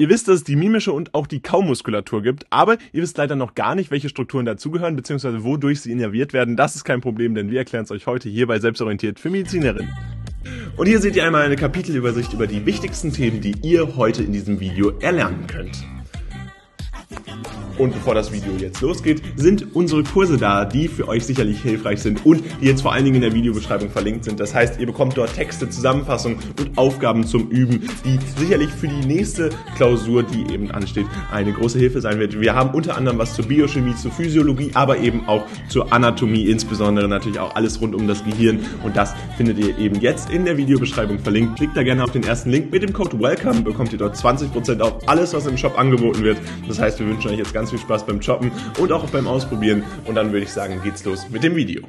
Ihr wisst, dass es die mimische und auch die Kaumuskulatur gibt, aber ihr wisst leider noch gar nicht, welche Strukturen dazugehören, beziehungsweise wodurch sie innerviert werden. Das ist kein Problem, denn wir erklären es euch heute hier bei Selbstorientiert für Medizinerinnen. Und hier seht ihr einmal eine Kapitelübersicht über die wichtigsten Themen, die ihr heute in diesem Video erlernen könnt. Und bevor das Video jetzt losgeht, sind unsere Kurse da, die für euch sicherlich hilfreich sind und die jetzt vor allen Dingen in der Videobeschreibung verlinkt sind. Das heißt, ihr bekommt dort Texte, Zusammenfassungen und Aufgaben zum Üben, die sicherlich für die nächste Klausur, die eben ansteht, eine große Hilfe sein wird. Wir haben unter anderem was zur Biochemie, zur Physiologie, aber eben auch zur Anatomie, insbesondere natürlich auch alles rund um das Gehirn. Und das findet ihr eben jetzt in der Videobeschreibung verlinkt. Klickt da gerne auf den ersten Link. Mit dem Code WELCOME bekommt ihr dort 20% auf alles, was im Shop angeboten wird. Das heißt, wir wünschen euch jetzt ganz viel Spaß beim Shoppen und auch beim Ausprobieren. Und dann würde ich sagen, geht's los mit dem Video.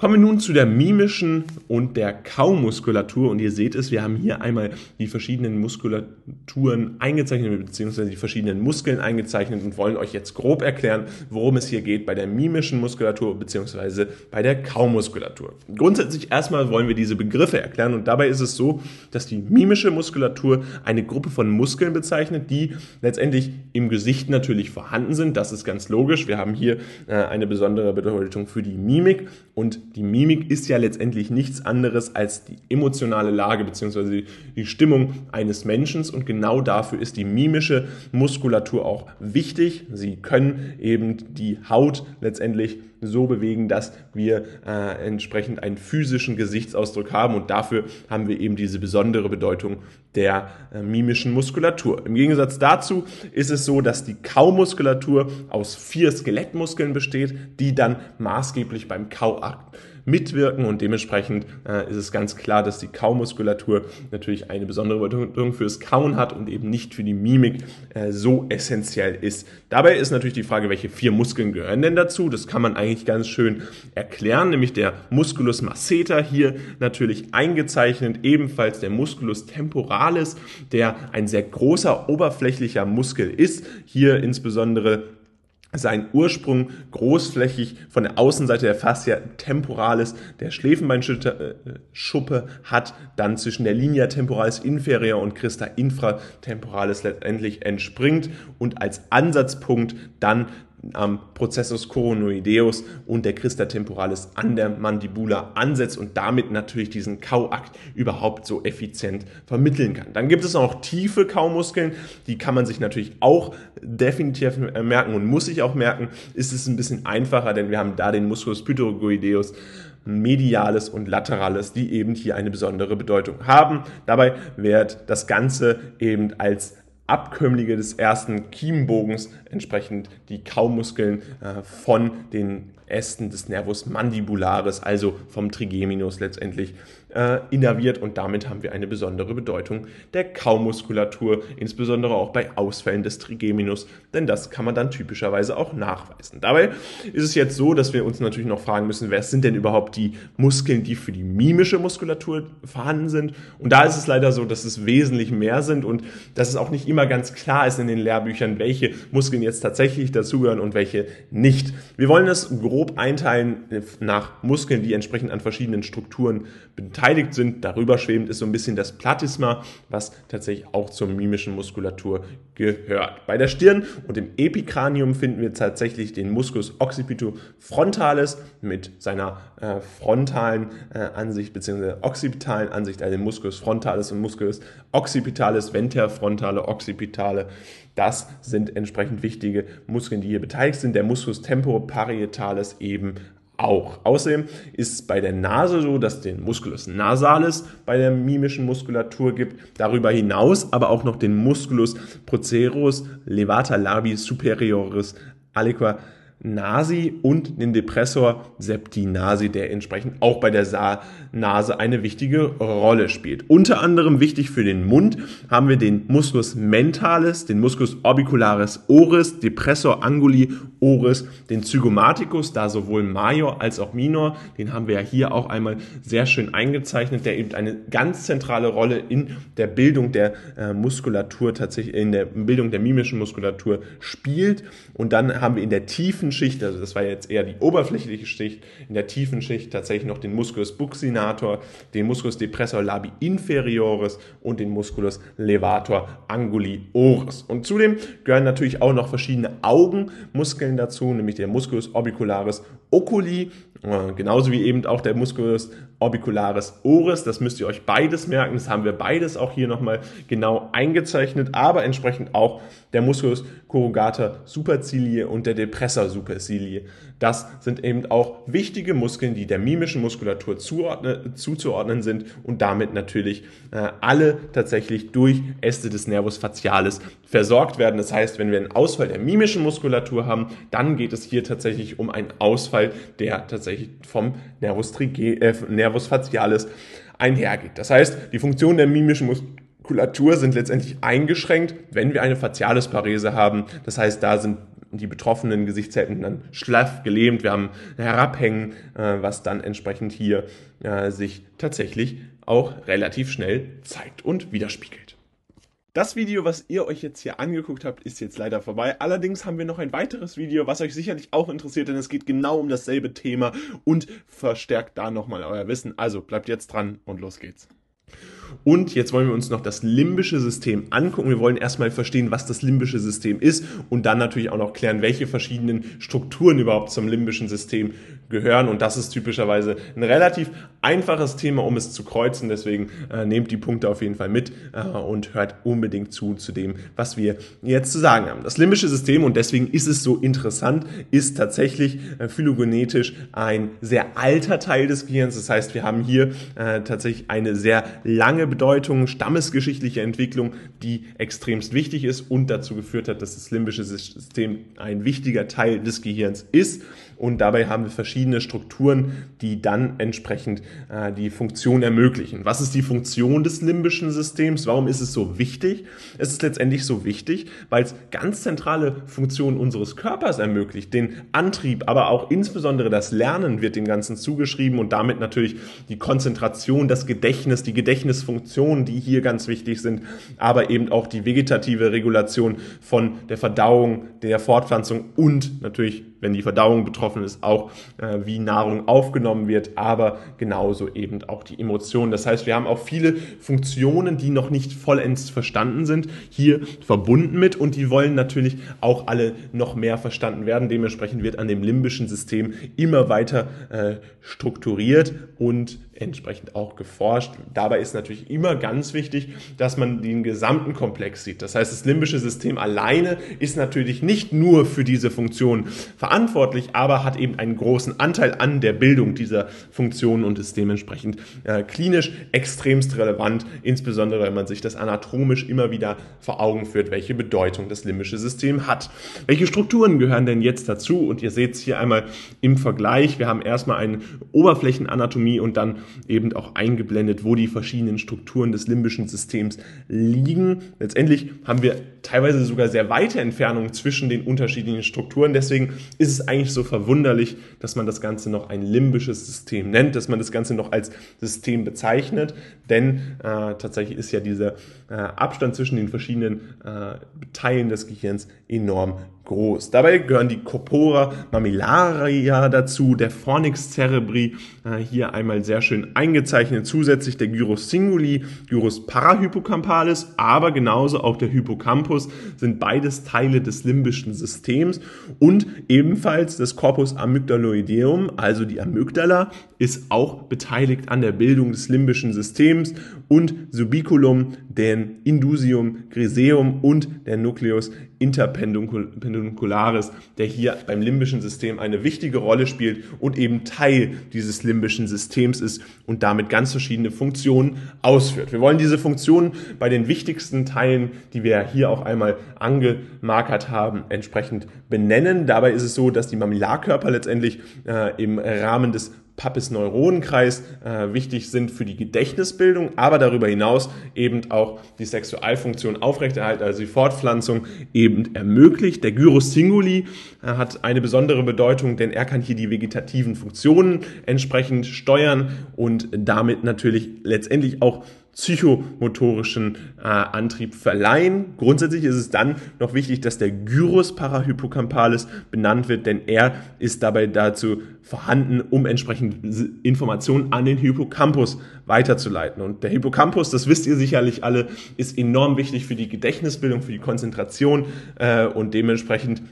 Kommen wir nun zu der mimischen und der Kaumuskulatur. Und ihr seht es, wir haben hier einmal die verschiedenen Muskulaturen eingezeichnet, beziehungsweise die verschiedenen Muskeln eingezeichnet und wollen euch jetzt grob erklären, worum es hier geht bei der mimischen Muskulatur, beziehungsweise bei der Kaumuskulatur. Grundsätzlich erstmal wollen wir diese Begriffe erklären und dabei ist es so, dass die mimische Muskulatur eine Gruppe von Muskeln bezeichnet, die letztendlich im Gesicht natürlich vorhanden sind. Das ist ganz logisch. Wir haben hier äh, eine besondere Bedeutung für die Mimik und die Mimik ist ja letztendlich nichts anderes als die emotionale Lage bzw. die Stimmung eines Menschen und genau dafür ist die mimische Muskulatur auch wichtig. Sie können eben die Haut letztendlich so bewegen, dass wir äh, entsprechend einen physischen Gesichtsausdruck haben und dafür haben wir eben diese besondere Bedeutung der äh, mimischen Muskulatur. Im Gegensatz dazu ist es so, dass die Kaumuskulatur aus vier Skelettmuskeln besteht, die dann maßgeblich beim Kauakt mitwirken und dementsprechend äh, ist es ganz klar, dass die Kaumuskulatur natürlich eine besondere Bedeutung fürs Kauen hat und eben nicht für die Mimik äh, so essentiell ist. Dabei ist natürlich die Frage, welche vier Muskeln gehören denn dazu? Das kann man eigentlich ganz schön erklären, nämlich der Musculus masseter hier natürlich eingezeichnet, ebenfalls der Musculus temporalis, der ein sehr großer oberflächlicher Muskel ist, hier insbesondere sein Ursprung großflächig von der Außenseite der Fascia temporalis der Schläfenbeinschuppe äh, hat, dann zwischen der Linea temporalis inferior und Christa infratemporalis letztendlich entspringt und als Ansatzpunkt dann am Prozessus coronoideus und der Christa temporalis an der Mandibula ansetzt und damit natürlich diesen Kauakt überhaupt so effizient vermitteln kann. Dann gibt es auch tiefe Kaumuskeln, die kann man sich natürlich auch definitiv merken und muss sich auch merken. Ist es ein bisschen einfacher, denn wir haben da den Musculus pythogoideus mediales und laterales, die eben hier eine besondere Bedeutung haben. Dabei wird das Ganze eben als Abkömmlinge des ersten Kiemenbogens, entsprechend die Kaumuskeln äh, von den Ästen des Nervus mandibularis, also vom Trigeminus letztendlich äh, innerviert und damit haben wir eine besondere Bedeutung der Kaumuskulatur, insbesondere auch bei Ausfällen des Trigeminus, denn das kann man dann typischerweise auch nachweisen. Dabei ist es jetzt so, dass wir uns natürlich noch fragen müssen, wer sind denn überhaupt die Muskeln, die für die mimische Muskulatur vorhanden sind? Und da ist es leider so, dass es wesentlich mehr sind und dass es auch nicht immer ganz klar ist in den Lehrbüchern, welche Muskeln jetzt tatsächlich dazugehören und welche nicht. Wir wollen es grob einteilen nach Muskeln, die entsprechend an verschiedenen Strukturen beteiligt beteiligt sind. Darüber schwebend ist so ein bisschen das Platysma, was tatsächlich auch zur mimischen Muskulatur gehört. Bei der Stirn und im Epikranium finden wir tatsächlich den Musculus occipitofrontalis mit seiner äh, frontalen äh, Ansicht bzw. occipitalen Ansicht, also Musculus frontalis und Musculus occipitalis, venterfrontale, occipitale. Das sind entsprechend wichtige Muskeln, die hier beteiligt sind. Der Musculus temporoparietalis eben auch. Außerdem ist es bei der Nase so, dass den Musculus nasalis bei der mimischen Muskulatur gibt. Darüber hinaus aber auch noch den Musculus procerus levata labi superioris aliqua Nasi und den Depressor Septinasi, der entsprechend auch bei der Nase eine wichtige Rolle spielt. Unter anderem wichtig für den Mund haben wir den Musculus mentalis, den Musculus orbicularis oris, Depressor anguli oris, den Zygomaticus, da sowohl Major als auch Minor, den haben wir ja hier auch einmal sehr schön eingezeichnet, der eben eine ganz zentrale Rolle in der Bildung der äh, Muskulatur tatsächlich in der Bildung der mimischen Muskulatur spielt. Und dann haben wir in der tiefen tiefen Schicht, also das war jetzt eher die oberflächliche Schicht, in der tiefen Schicht tatsächlich noch den Musculus buccinator, den Musculus depressor labii inferioris und den Musculus levator anguli oris. Und zudem gehören natürlich auch noch verschiedene Augenmuskeln dazu, nämlich der Musculus orbicularis oculi, äh, genauso wie eben auch der Musculus orbicularis oris. Das müsst ihr euch beides merken. Das haben wir beides auch hier nochmal genau eingezeichnet, aber entsprechend auch der Musculus corrugator supercilie und der Depressor supercilie. Das sind eben auch wichtige Muskeln, die der mimischen Muskulatur zuzuordnen sind und damit natürlich äh, alle tatsächlich durch Äste des Nervus facialis versorgt werden. Das heißt, wenn wir einen Ausfall der mimischen Muskulatur haben, dann geht es hier tatsächlich um einen Ausfall, der tatsächlich vom Nervus, äh, Nervus facialis einhergeht. Das heißt, die Funktion der mimischen Muskulatur sind letztendlich eingeschränkt, wenn wir eine Facialisparese haben. Das heißt, da sind die betroffenen Gesichtshälften dann schlaff gelähmt. Wir haben Herabhängen, äh, was dann entsprechend hier äh, sich tatsächlich auch relativ schnell zeigt und widerspiegelt. Das Video, was ihr euch jetzt hier angeguckt habt, ist jetzt leider vorbei. Allerdings haben wir noch ein weiteres Video, was euch sicherlich auch interessiert, denn es geht genau um dasselbe Thema und verstärkt da nochmal euer Wissen. Also bleibt jetzt dran und los geht's. Und jetzt wollen wir uns noch das limbische System angucken. Wir wollen erstmal verstehen, was das limbische System ist und dann natürlich auch noch klären, welche verschiedenen Strukturen überhaupt zum limbischen System gehören. Und das ist typischerweise ein relativ einfaches Thema, um es zu kreuzen. Deswegen äh, nehmt die Punkte auf jeden Fall mit äh, und hört unbedingt zu zu dem, was wir jetzt zu sagen haben. Das limbische System, und deswegen ist es so interessant, ist tatsächlich äh, phylogenetisch ein sehr alter Teil des Gehirns. Das heißt, wir haben hier äh, tatsächlich eine sehr lange Bedeutung, stammesgeschichtliche Entwicklung, die extremst wichtig ist und dazu geführt hat, dass das limbische System ein wichtiger Teil des Gehirns ist. Und dabei haben wir verschiedene Strukturen, die dann entsprechend äh, die Funktion ermöglichen. Was ist die Funktion des limbischen Systems? Warum ist es so wichtig? Es ist letztendlich so wichtig, weil es ganz zentrale Funktionen unseres Körpers ermöglicht. Den Antrieb, aber auch insbesondere das Lernen wird dem Ganzen zugeschrieben und damit natürlich die Konzentration, das Gedächtnis, die Gedächtnisfunktionen, die hier ganz wichtig sind, aber eben auch die vegetative Regulation von der Verdauung, der Fortpflanzung und natürlich wenn die Verdauung betroffen ist, auch äh, wie Nahrung aufgenommen wird, aber genauso eben auch die Emotionen. Das heißt, wir haben auch viele Funktionen, die noch nicht vollends verstanden sind, hier verbunden mit und die wollen natürlich auch alle noch mehr verstanden werden. Dementsprechend wird an dem limbischen System immer weiter äh, strukturiert und entsprechend auch geforscht. Dabei ist natürlich immer ganz wichtig, dass man den gesamten Komplex sieht. Das heißt, das limbische System alleine ist natürlich nicht nur für diese Funktion verantwortlich, aber hat eben einen großen Anteil an der Bildung dieser Funktionen und ist dementsprechend äh, klinisch extremst relevant, insbesondere wenn man sich das anatomisch immer wieder vor Augen führt, welche Bedeutung das limbische System hat. Welche Strukturen gehören denn jetzt dazu? Und ihr seht es hier einmal im Vergleich. Wir haben erstmal eine Oberflächenanatomie und dann eben auch eingeblendet, wo die verschiedenen Strukturen des limbischen Systems liegen. Letztendlich haben wir teilweise sogar sehr weite Entfernungen zwischen den unterschiedlichen Strukturen. Deswegen ist es eigentlich so verwunderlich, dass man das Ganze noch ein limbisches System nennt, dass man das Ganze noch als System bezeichnet. Denn äh, tatsächlich ist ja dieser äh, Abstand zwischen den verschiedenen äh, Teilen des Gehirns enorm groß. Dabei gehören die Corpora mammillaria dazu, der Fornix cerebri, äh, hier einmal sehr schön eingezeichnet, zusätzlich der Gyrus singuli, Gyrus parahypocampalis, aber genauso auch der Hippocampus sind beides Teile des limbischen Systems und ebenfalls das Corpus amygdaloideum, also die Amygdala, ist auch beteiligt an der Bildung des limbischen Systems und Subiculum, den Indusium griseum und der Nucleus interpeduncularis, der hier beim limbischen System eine wichtige Rolle spielt und eben Teil dieses limbischen Systems ist und damit ganz verschiedene Funktionen ausführt. Wir wollen diese Funktionen bei den wichtigsten Teilen, die wir hier auch einmal angemarkert haben, entsprechend benennen. Dabei ist es so, dass die Mamillarkörper letztendlich äh, im Rahmen des Pappes-Neuronenkreis äh, wichtig sind für die Gedächtnisbildung, aber darüber hinaus eben auch die Sexualfunktion aufrechterhalten, also die Fortpflanzung eben ermöglicht. Der Gyrus singuli äh, hat eine besondere Bedeutung, denn er kann hier die vegetativen Funktionen entsprechend steuern und damit natürlich letztendlich auch psychomotorischen äh, Antrieb verleihen. Grundsätzlich ist es dann noch wichtig, dass der Gyrus parahippocampalis benannt wird, denn er ist dabei dazu vorhanden, um entsprechend Informationen an den Hippocampus weiterzuleiten. Und der Hippocampus, das wisst ihr sicherlich alle, ist enorm wichtig für die Gedächtnisbildung, für die Konzentration äh, und dementsprechend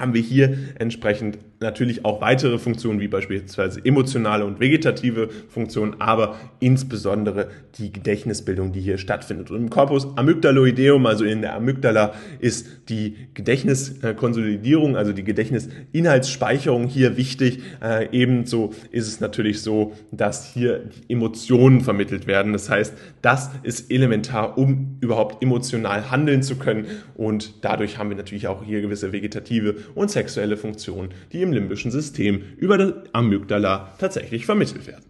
haben wir hier entsprechend natürlich auch weitere Funktionen wie beispielsweise emotionale und vegetative Funktionen, aber insbesondere die Gedächtnisbildung, die hier stattfindet. Und im Corpus amygdaloideum, also in der Amygdala, ist die Gedächtniskonsolidierung, also die Gedächtnisinhaltsspeicherung hier wichtig. Äh, ebenso ist es natürlich so, dass hier Emotionen vermittelt werden. Das heißt, das ist elementar, um überhaupt emotional handeln zu können. Und dadurch haben wir natürlich auch hier gewisse vegetative und sexuelle Funktionen, die im limbischen System über das Amygdala tatsächlich vermittelt werden.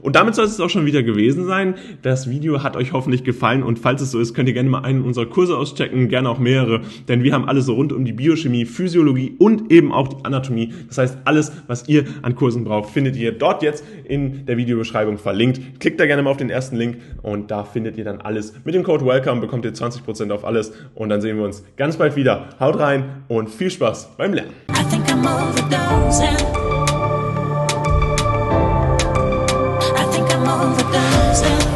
Und damit soll es auch schon wieder gewesen sein. Das Video hat euch hoffentlich gefallen und falls es so ist, könnt ihr gerne mal einen unserer Kurse auschecken, gerne auch mehrere, denn wir haben alles so rund um die Biochemie, Physiologie und eben auch die Anatomie. Das heißt, alles, was ihr an Kursen braucht, findet ihr dort jetzt in der Videobeschreibung verlinkt. Klickt da gerne mal auf den ersten Link und da findet ihr dann alles. Mit dem Code WELCOME bekommt ihr 20% auf alles und dann sehen wir uns ganz bald wieder. Haut rein und viel Spaß beim Lernen. step